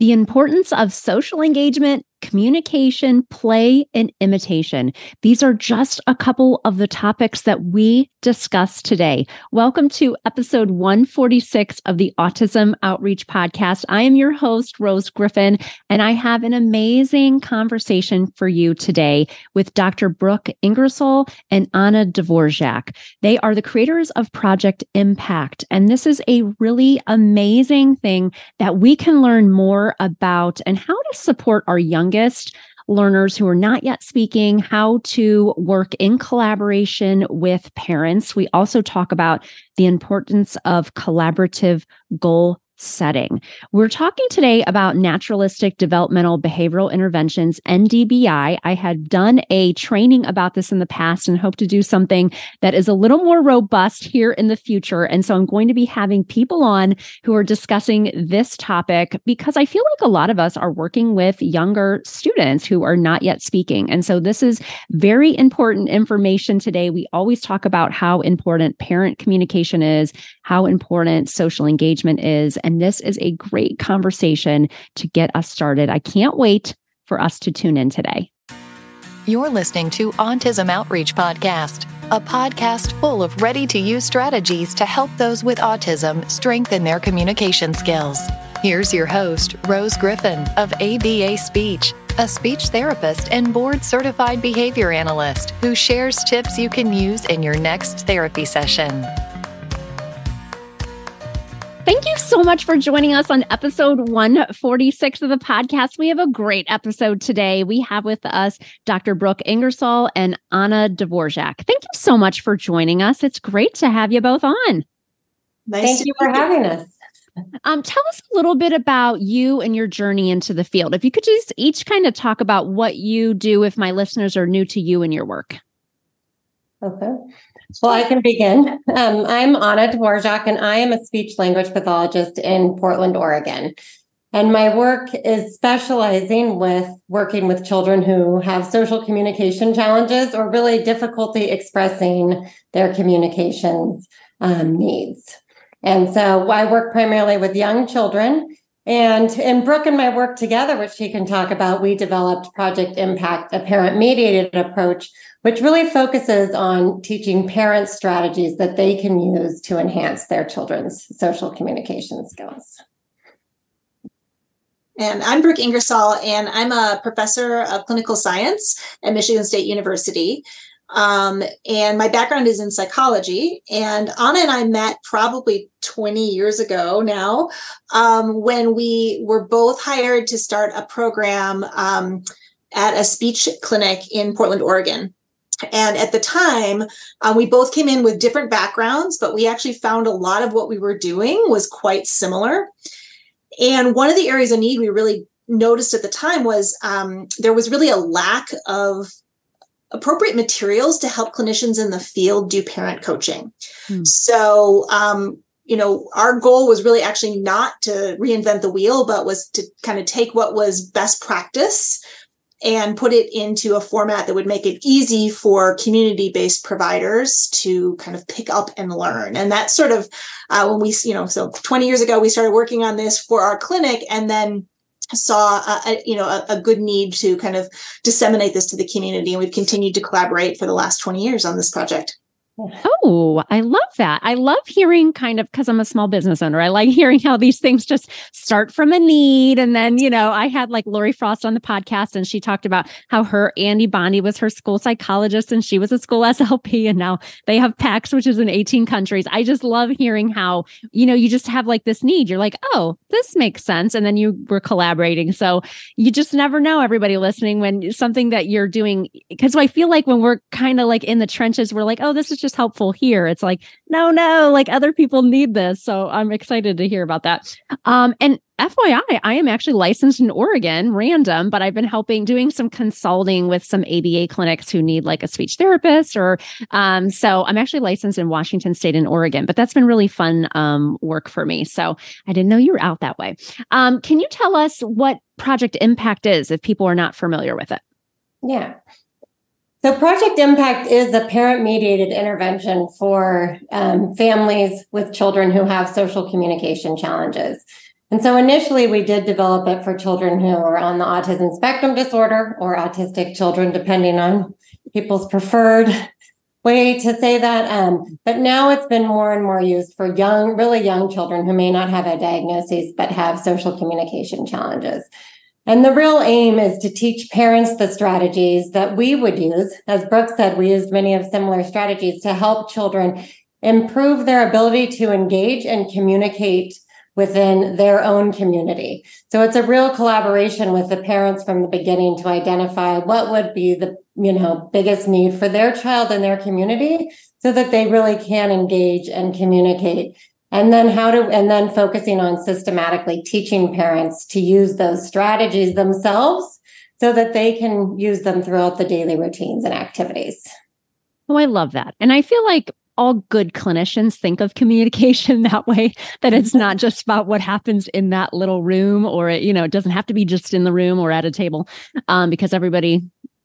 the importance of social engagement, communication, play, and imitation. These are just a couple of the topics that we discuss today. Welcome to episode 146 of the Autism Outreach Podcast. I am your host, Rose Griffin, and I have an amazing conversation for you today with Dr. Brooke Ingersoll and Anna Dvortcsak. They are the creators of Project Impact, and this is a really amazing thing that we can learn more about and how to support our young youngest learners who are not yet speaking, how to work in collaboration with parents. We also talk about the importance of collaborative goal setting. We're talking today about naturalistic developmental behavioral interventions, NDBI. I had done a training about this in the past and hope to do something that is a little more robust here in the future. And so I'm going to be having people on who are discussing this topic because I feel like a lot of us are working with younger students who are not yet speaking. And so this is very important information today. We always talk about how important parent communication is, how important social engagement is. And this is a great conversation to get us started. I can't wait for us to tune in today. You're listening to Autism Outreach Podcast, a podcast full of ready to use strategies to help those with autism strengthen their communication skills. Here's your host, Rose Griffin of ABA Speech, a speech therapist and board certified behavior analyst who shares tips you can use in your next therapy session. Thank you so much for joining us on episode 146 of the podcast. We have a great episode today. We have with us Dr. Brooke Ingersoll and Anna Dvortcsak. Thank you so much for joining us. It's great to have you both on. Nice Thank you for having us. Um, tell us a little bit about you and your journey into the field. If you could just each kind of talk about what you do if my listeners are new to you and your work. Okay. Well, I can begin. Um, I'm Anna Dvortcsak, and I am a speech language pathologist in Portland, Oregon. And my work is specializing with working with children who have social communication challenges or really difficulty expressing their communication um, needs. And so I work primarily with young children. And in Brooke and my work together, which she can talk about, we developed Project Impact, a parent mediated approach which really focuses on teaching parents strategies that they can use to enhance their children's social communication skills. And I'm Brooke Ingersoll, and I'm a professor of clinical science at Michigan State University. Um, and my background is in psychology. And Anna and I met probably 20 years ago now um, when we were both hired to start a program um, at a speech clinic in Portland, Oregon. And at the time, um, we both came in with different backgrounds, but we actually found a lot of what we were doing was quite similar. And one of the areas of need we really noticed at the time was um, there was really a lack of appropriate materials to help clinicians in the field do parent coaching. Hmm. So, um, you know, our goal was really actually not to reinvent the wheel, but was to kind of take what was best practice and put it into a format that would make it easy for community based providers to kind of pick up and learn. And that's sort of uh, when we, you know, so 20 years ago, we started working on this for our clinic and then saw a, a you know a, a, good need to kind of disseminate this to the community and we've continued to collaborate for the last 20 years on this project Oh, I love that. I love hearing kind of because I'm a small business owner. I like hearing how these things just start from a need. And then, you know, I had like Lori Frost on the podcast and she talked about how her Andy Bondy was her school psychologist and she was a school SLP. And now they have PECS, which is in 18 countries. I just love hearing how, you know, you just have like this need. You're like, oh, this makes sense. And then you were collaborating. So you just never know, everybody listening, when something that you're doing, because I feel like when we're kind of like in the trenches, we're like, oh, this is just helpful here. It's like, no, no, like other people need this. So I'm excited to hear about that. Um, and FYI, I am actually licensed in Oregon, random, but I've been helping doing some consulting with some ABA clinics who need like a speech therapist or um, so I'm actually licensed in Washington state and Oregon, but that's been really fun um, work for me. So I didn't know you were out that way. Um, can you tell us what Project Impact is if people are not familiar with it? Yeah. So, Project Impact is a parent mediated intervention for um, families with children who have social communication challenges. And so initially we did develop it for children who are on the autism spectrum disorder or autistic children, depending on people's preferred way to say that. Um, but now it's been more and more used for young, really young children who may not have a diagnosis but have social communication challenges. And the real aim is to teach parents the strategies that we would use. As Brooke said, we used many of similar strategies to help children improve their ability to engage and communicate within their own community. So it's a real collaboration with the parents from the beginning to identify what would be the, you know, biggest need for their child and their community so that they really can engage and communicate. And then how to, and then focusing on systematically teaching parents to use those strategies themselves so that they can use them throughout the daily routines and activities. Oh, I love that. And I feel like all good clinicians think of communication that way that it's not just about what happens in that little room or it, you know it doesn't have to be just in the room or at a table um, because everybody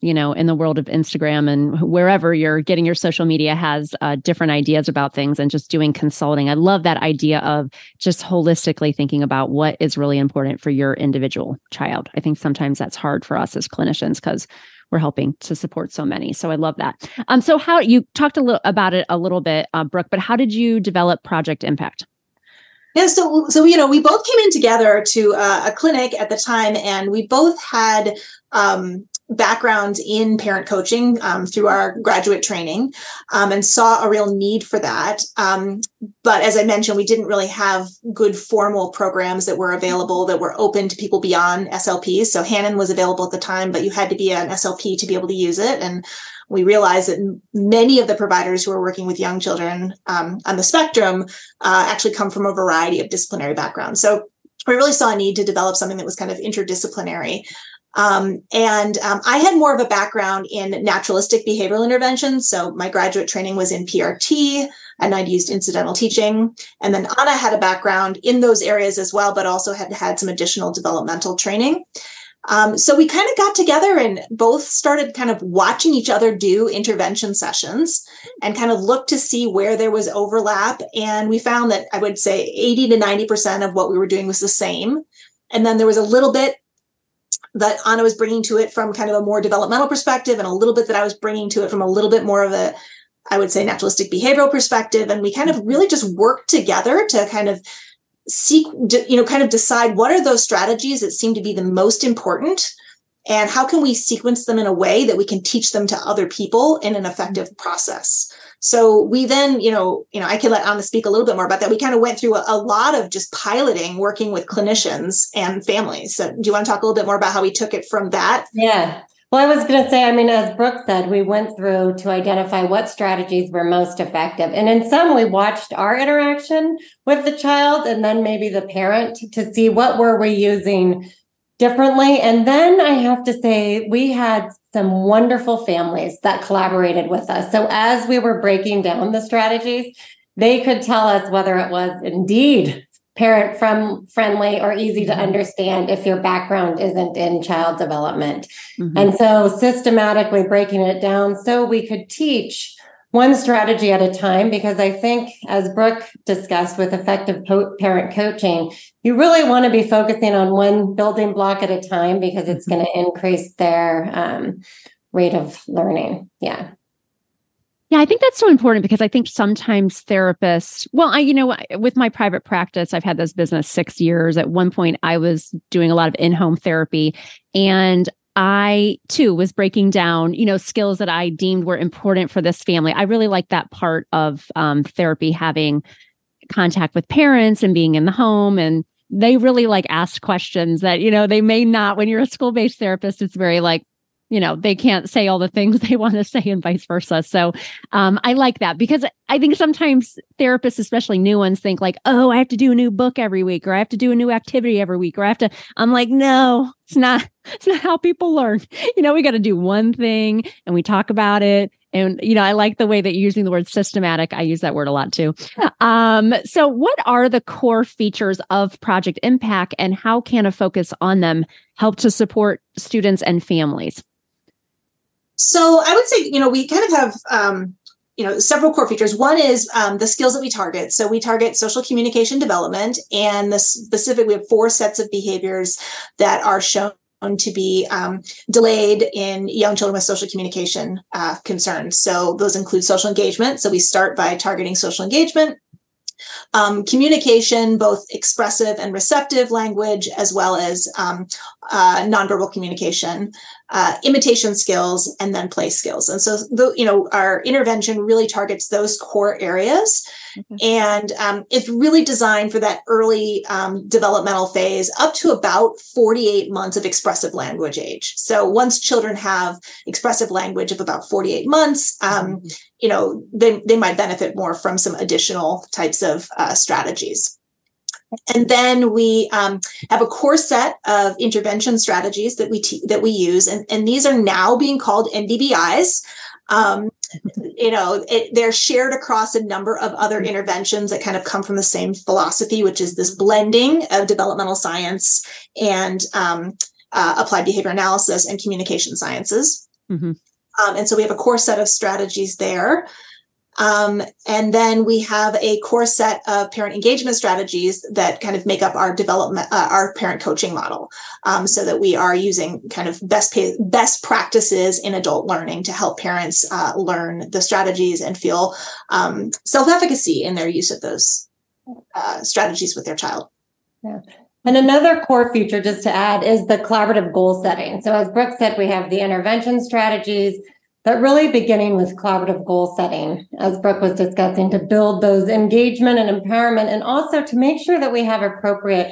you know in the world of instagram and wherever you're getting your social media has uh, different ideas about things and just doing consulting i love that idea of just holistically thinking about what is really important for your individual child i think sometimes that's hard for us as clinicians because we're helping to support so many. So I love that. Um, so how you talked a little about it a little bit, uh, Brooke, but how did you develop Project Impact? Yeah, so so you know, we both came in together to uh, a clinic at the time, and we both had um, backgrounds in parent coaching um, through our graduate training um, and saw a real need for that. Um, but as I mentioned, we didn't really have good formal programs that were available that were open to people beyond SLPs. So Hanen was available at the time, but you had to be an SLP to be able to use it. And we realized that many of the providers who are working with young children um, on the spectrum uh, actually come from a variety of disciplinary backgrounds. So we really saw a need to develop something that was kind of interdisciplinary. Um, and um, I had more of a background in naturalistic behavioral interventions. So my graduate training was in PRT and I'd used incidental teaching. And then Anna had a background in those areas as well, but also had had some additional developmental training. Um, so we kind of got together and both started kind of watching each other do intervention sessions and kind of looked to see where there was overlap. And we found that I would say 80 to 90% of what we were doing was the same. And then there was a little bit that Anna was bringing to it from kind of a more developmental perspective and a little bit that I was bringing to it from a little bit more of a, I would say, naturalistic behavioral perspective. And we kind of really just worked together to kind of seek, you know, kind of decide what are those strategies that seem to be the most important and how can we sequence them in a way that we can teach them to other people in an effective process. So we then, you know, you know, I can let Anna speak a little bit more about that. We kind of went through a, a, lot of just piloting, working with clinicians and families. So do you want to talk a little bit more about how we took it from that? Yeah. Well, I was going to say, I mean, as Brooke said, we went through to identify what strategies were most effective. And in some, we watched our interaction with the child and then maybe the parent to see what were we using differently. And then I have to say, we had some wonderful families that collaborated with us. So as we were breaking down the strategies, they could tell us whether it was indeed parent from friendly or easy to mm-hmm. understand if your background isn't in child development. Mm-hmm. And so systematically breaking it down so we could teach one strategy at a time because I think, as Brooke discussed with effective po- parent coaching, you really want to be focusing on one building block at a time because it's going to increase their um, rate of learning. Yeah. Yeah, I think that's so important because I think sometimes therapists, well, I, you know, with my private practice, I've had this business six years. At one point, I was doing a lot of in home therapy and I too was breaking down, you know, skills that I deemed were important for this family. I really like that part of um, therapy, having contact with parents and being in the home. And they really like ask questions that, you know, they may not, when you're a school based therapist, it's very like, you know they can't say all the things they want to say and vice versa. So um, i like that because i think sometimes therapists especially new ones think like oh i have to do a new book every week or i have to do a new activity every week or i have to i'm like no it's not it's not how people learn. You know we got to do one thing and we talk about it. And you know i like the way that you're using the word systematic. I use that word a lot too. Um, so what are the core features of project impact and how can a focus on them help to support students and families so I would say, you know, we kind of have um, you know several core features. One is um, the skills that we target. So we target social communication development and the specific we have four sets of behaviors that are shown to be um, delayed in young children with social communication uh, concerns. So those include social engagement. So we start by targeting social engagement um, communication, both expressive and receptive language, as well as um, uh, nonverbal communication, uh, imitation skills, and then play skills. And so, the, you know, our intervention really targets those core areas. Mm-hmm. And um, it's really designed for that early um, developmental phase up to about 48 months of expressive language age. So once children have expressive language of about 48 months, um, mm-hmm. you know, they, they might benefit more from some additional types of uh, strategies. And then we um, have a core set of intervention strategies that we te- that we use, and, and these are now being called NDBIs. Um, you know, it, they're shared across a number of other interventions that kind of come from the same philosophy, which is this blending of developmental science and um, uh, applied behavior analysis and communication sciences. Mm-hmm. Um, and so we have a core set of strategies there. Um, and then we have a core set of parent engagement strategies that kind of make up our development, uh, our parent coaching model, um, so that we are using kind of best pay, best practices in adult learning to help parents uh, learn the strategies and feel um, self efficacy in their use of those uh, strategies with their child. Yeah. And another core feature, just to add, is the collaborative goal setting. So, as Brooke said, we have the intervention strategies, but really beginning with collaborative goal setting, as Brooke was discussing, to build those engagement and empowerment, and also to make sure that we have appropriate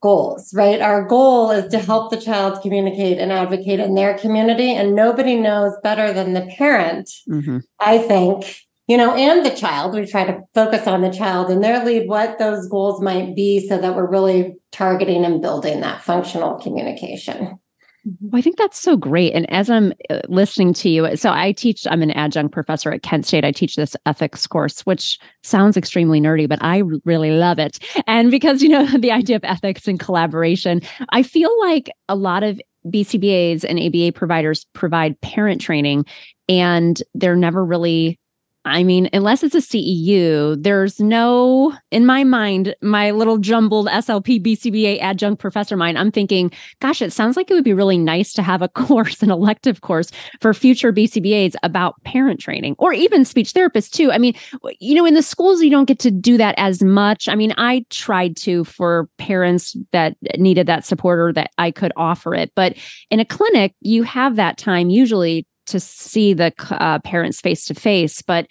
goals, right? Our goal is to help the child communicate and advocate in their community. And nobody knows better than the parent, mm-hmm. I think, you know, and the child. We try to focus on the child and their lead, what those goals might be, so that we're really targeting and building that functional communication. Well, I think that's so great. And as I'm uh, listening to you, so I teach, I'm an adjunct professor at Kent State. I teach this ethics course, which sounds extremely nerdy, but I really love it. And because, you know, the idea of ethics and collaboration, I feel like a lot of BCBAs and ABA providers provide parent training and they're never really I mean, unless it's a CEU, there's no, in my mind, my little jumbled SLP BCBA adjunct professor mind, I'm thinking, gosh, it sounds like it would be really nice to have a course, an elective course for future BCBAs about parent training or even speech therapists too. I mean, you know, in the schools, you don't get to do that as much. I mean, I tried to for parents that needed that support or that I could offer it. But in a clinic, you have that time usually to see the uh, parents face to face, but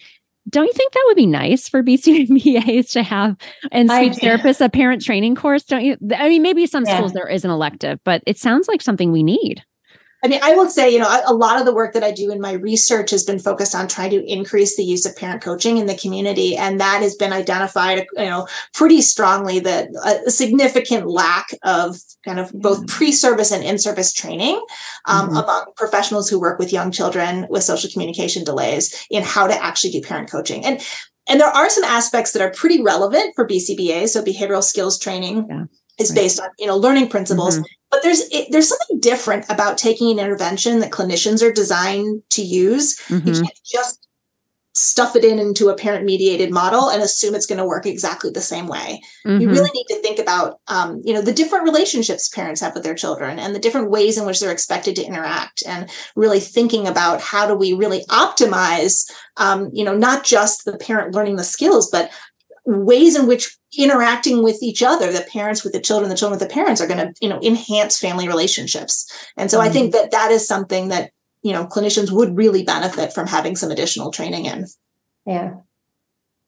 don't you think that would be nice for BCBAs to have and speech therapists a parent training course? Don't you? I mean, maybe some yeah. schools there is an elective, but it sounds like something we need. I mean, I will say, you know, a, lot of the work that I do in my research has been focused on trying to increase the use of parent coaching in the community. And that has been identified, you know, pretty strongly that a significant lack of kind of both mm-hmm. pre service and in service training um, mm-hmm. among professionals who work with young children with social communication delays in how to actually do parent coaching. And and there are some aspects that are pretty relevant for BCBA, so behavioral skills training. Yeah is based on you know learning principles mm-hmm. But there's it, there's something different about taking an intervention that clinicians are designed to use mm-hmm. you can't just stuff it in into a parent mediated model and assume it's going to work exactly the same way mm-hmm. you really need to think about um, you know the different relationships parents have with their children and the different ways in which they're expected to interact and really thinking about how do we really optimize um, you know not just the parent learning the skills but ways in which interacting with each other the parents with the children the children with the parents are going to you know enhance family relationships. And so mm-hmm. i think that that is something that you know clinicians would really benefit from having some additional training in. Yeah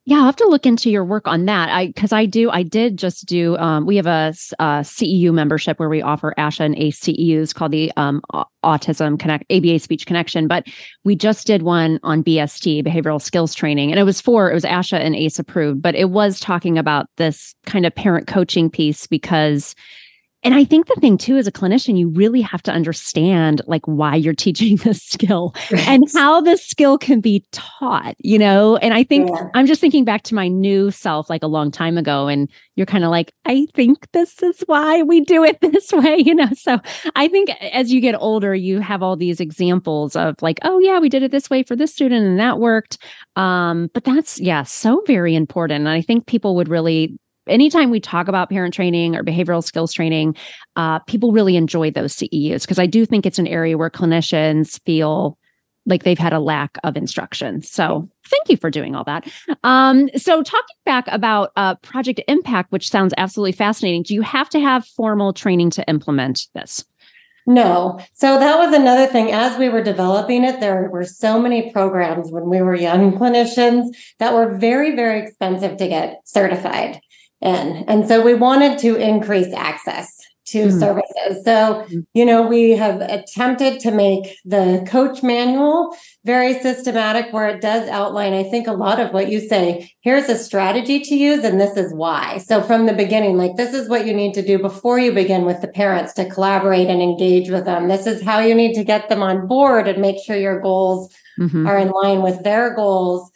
yeah, I'll have to look into your work on that. I because I do, I did just do. Um, we have a, a, CEU membership where we offer ASHA and ACE CEUs called the um, Autism Connect ABA Speech Connection. But we just did one on BST, behavioral skills training, and it was for it was ASHA and ACE approved, but it was talking about this kind of parent coaching piece because And I think the thing too, as a clinician, you really have to understand like why you're teaching this skill right. and how this skill can be taught, you know? And I think yeah. I'm just thinking back to my new self like a long time ago. And you're kind of like, I think this is why we do it this way, you know? So I think as you get older, you have all these examples of like, oh, yeah, we did it this way for this student and that worked. Um, but that's, yeah, so very important. And I think people would really anytime we talk about parent training or behavioral skills training, uh, people really enjoy those CEUs because I do think it's an area where clinicians feel like they've had a lack of instruction. So thank you for doing all that. Um, so talking back about uh, Project Impact, which sounds absolutely fascinating, do you have to have formal training to implement this? No. So that was another thing. As we were developing it, there were so many programs when we were young clinicians that were very, very expensive to get certified in. And so we wanted to increase access to mm services. So, hmm. you know, we have attempted to make the coach manual very systematic where it does outline, I think, a lot of what you say. Here's a strategy to use, and this is why. So, from the beginning, like, this is what you need to do before you begin with the parents to collaborate and engage with them. This is how you need to get them on board and make sure your goals mm-hmm. are in line with their goals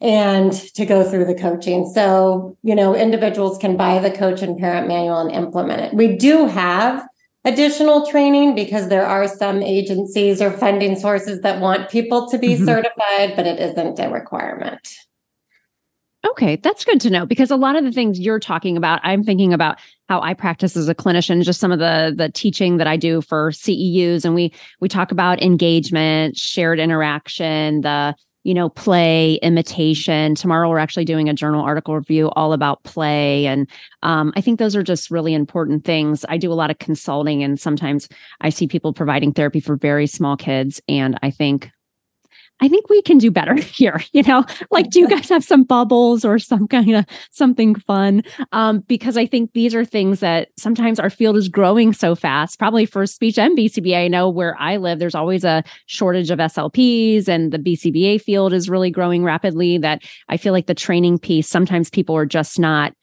and to go through the coaching. So, you know, individuals can buy the coach and parent manual and implement it. We do have additional training because there are some agencies or funding sources that want people to be mm-hmm. certified, but it isn't a requirement. Okay, that's good to know because a lot of the things you're talking about, I'm thinking about how I practice as a clinician, just some of the the teaching that I do for CEUs and we we talk about engagement, shared interaction, the you know, play, imitation. Tomorrow we're actually doing a journal article review all about play. And um, I think those are just really important things. I do a lot of consulting and sometimes I see people providing therapy for very small kids. And I think I think we can do better here. You know, like, do you guys have some bubbles or some kind of something fun? Um, because I think these are things that sometimes our field is growing so fast, probably for speech and BCBA. I know where I live, there's always a shortage of SLPs, and the BCBA field is really growing rapidly. That I feel like the training piece, sometimes people are just not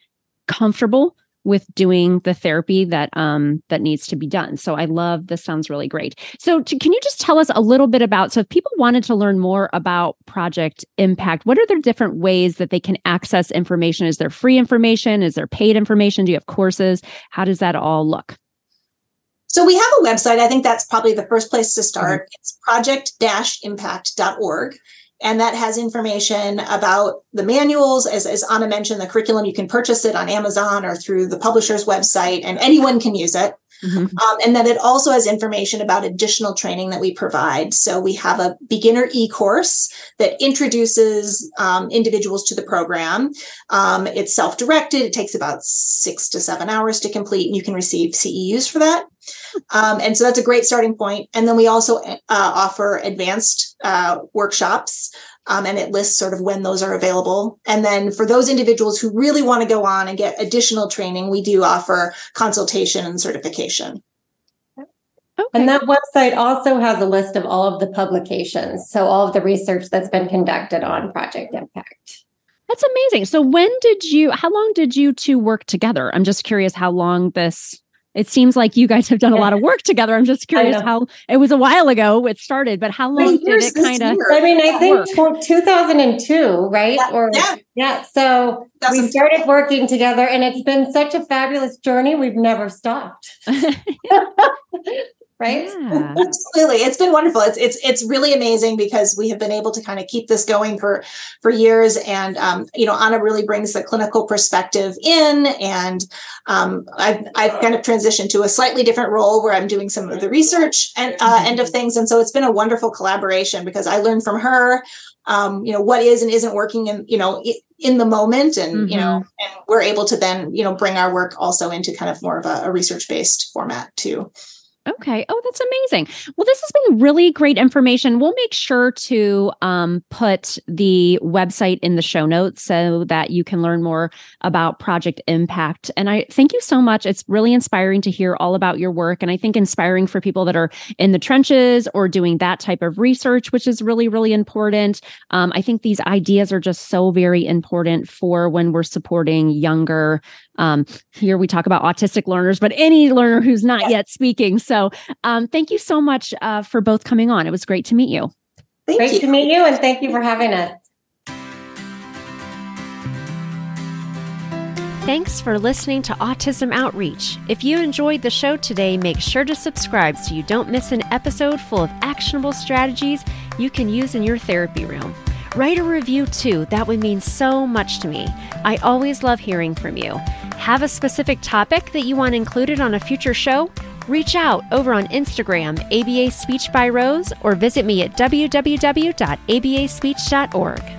comfortable with doing the therapy that um that needs to be done. So I love this sounds really great. So to, can you just tell us a little bit about so if people wanted to learn more about Project Impact, what are the different ways that they can access information? Is there free information? Is there paid information? Do you have courses? How does that all look? So we have a website. I think that's probably the first place to start. Mm-hmm. It's project-impact.org and that has information about the manuals. As, as anna mentioned the curriculum you can purchase it on amazon or through the publisher's website and anyone can use it. Mm-hmm. um, and then it also has information about additional training that we provide. So we have a beginner e-course that introduces um, individuals to the program. Um, it's self-directed. It takes about six to seven hours to complete and you can receive ceus for that um, and so that's a great starting point. And then we also uh, offer advanced uh, workshops, um, and it lists sort of when those are available. And then for those individuals who really want to go on and get additional training, we do offer consultation and certification. Okay. And that website also has a list of all of the publications. So, all of the research that's been conducted on Project Impact. That's amazing. So, when did you, how long did you two work together? I'm just curious how long this it seems like you guys have done a lot of work together. I'm just curious how it was a while ago it started, but how long did it kind of? I mean, I think work? 2002, right? Yeah. Or yeah, yeah. So we started working together, and it's been such a fabulous journey. We've never stopped. right yeah. absolutely it's been wonderful it's it's it's really amazing because we have been able to kind of keep this going for for years and um, you know anna really brings the clinical perspective in and um, I've, I've kind of transitioned to a slightly different role where i'm doing some of the research and uh, end of things and so it's been a wonderful collaboration because i learned from her um, you know what is and isn't working in you know in the moment and mm-hmm. you know mm-hmm. and we're able to then you know bring our work also into kind of more of a, a research based format too Okay. Oh, that's amazing. Well, this has been really great information. We'll make sure to um, put the website in the show notes so that you can learn more about Project Impact. And I thank you so much. It's really inspiring to hear all about your work. And I think inspiring for people that are in the trenches or doing that type of research, which is really, really important. Um, I think these ideas are just so very important for when we're supporting younger Um, here we talk about autistic learners, but any learner who's not yet speaking. So um, thank you so much uh, for both coming on. It was great to meet you. Thank great you. to meet you, and thank you for having us. Thanks for listening to Autism Outreach. If you enjoyed the show today, make sure to subscribe so you don't miss an episode full of actionable strategies you can use in your therapy room. Write a review too, that would mean so much to me. I always love hearing from you. Have a specific topic that you want included on a future show? Reach out over on Instagram, ABA Speech by Rose, or visit me at www.abaspeech.org.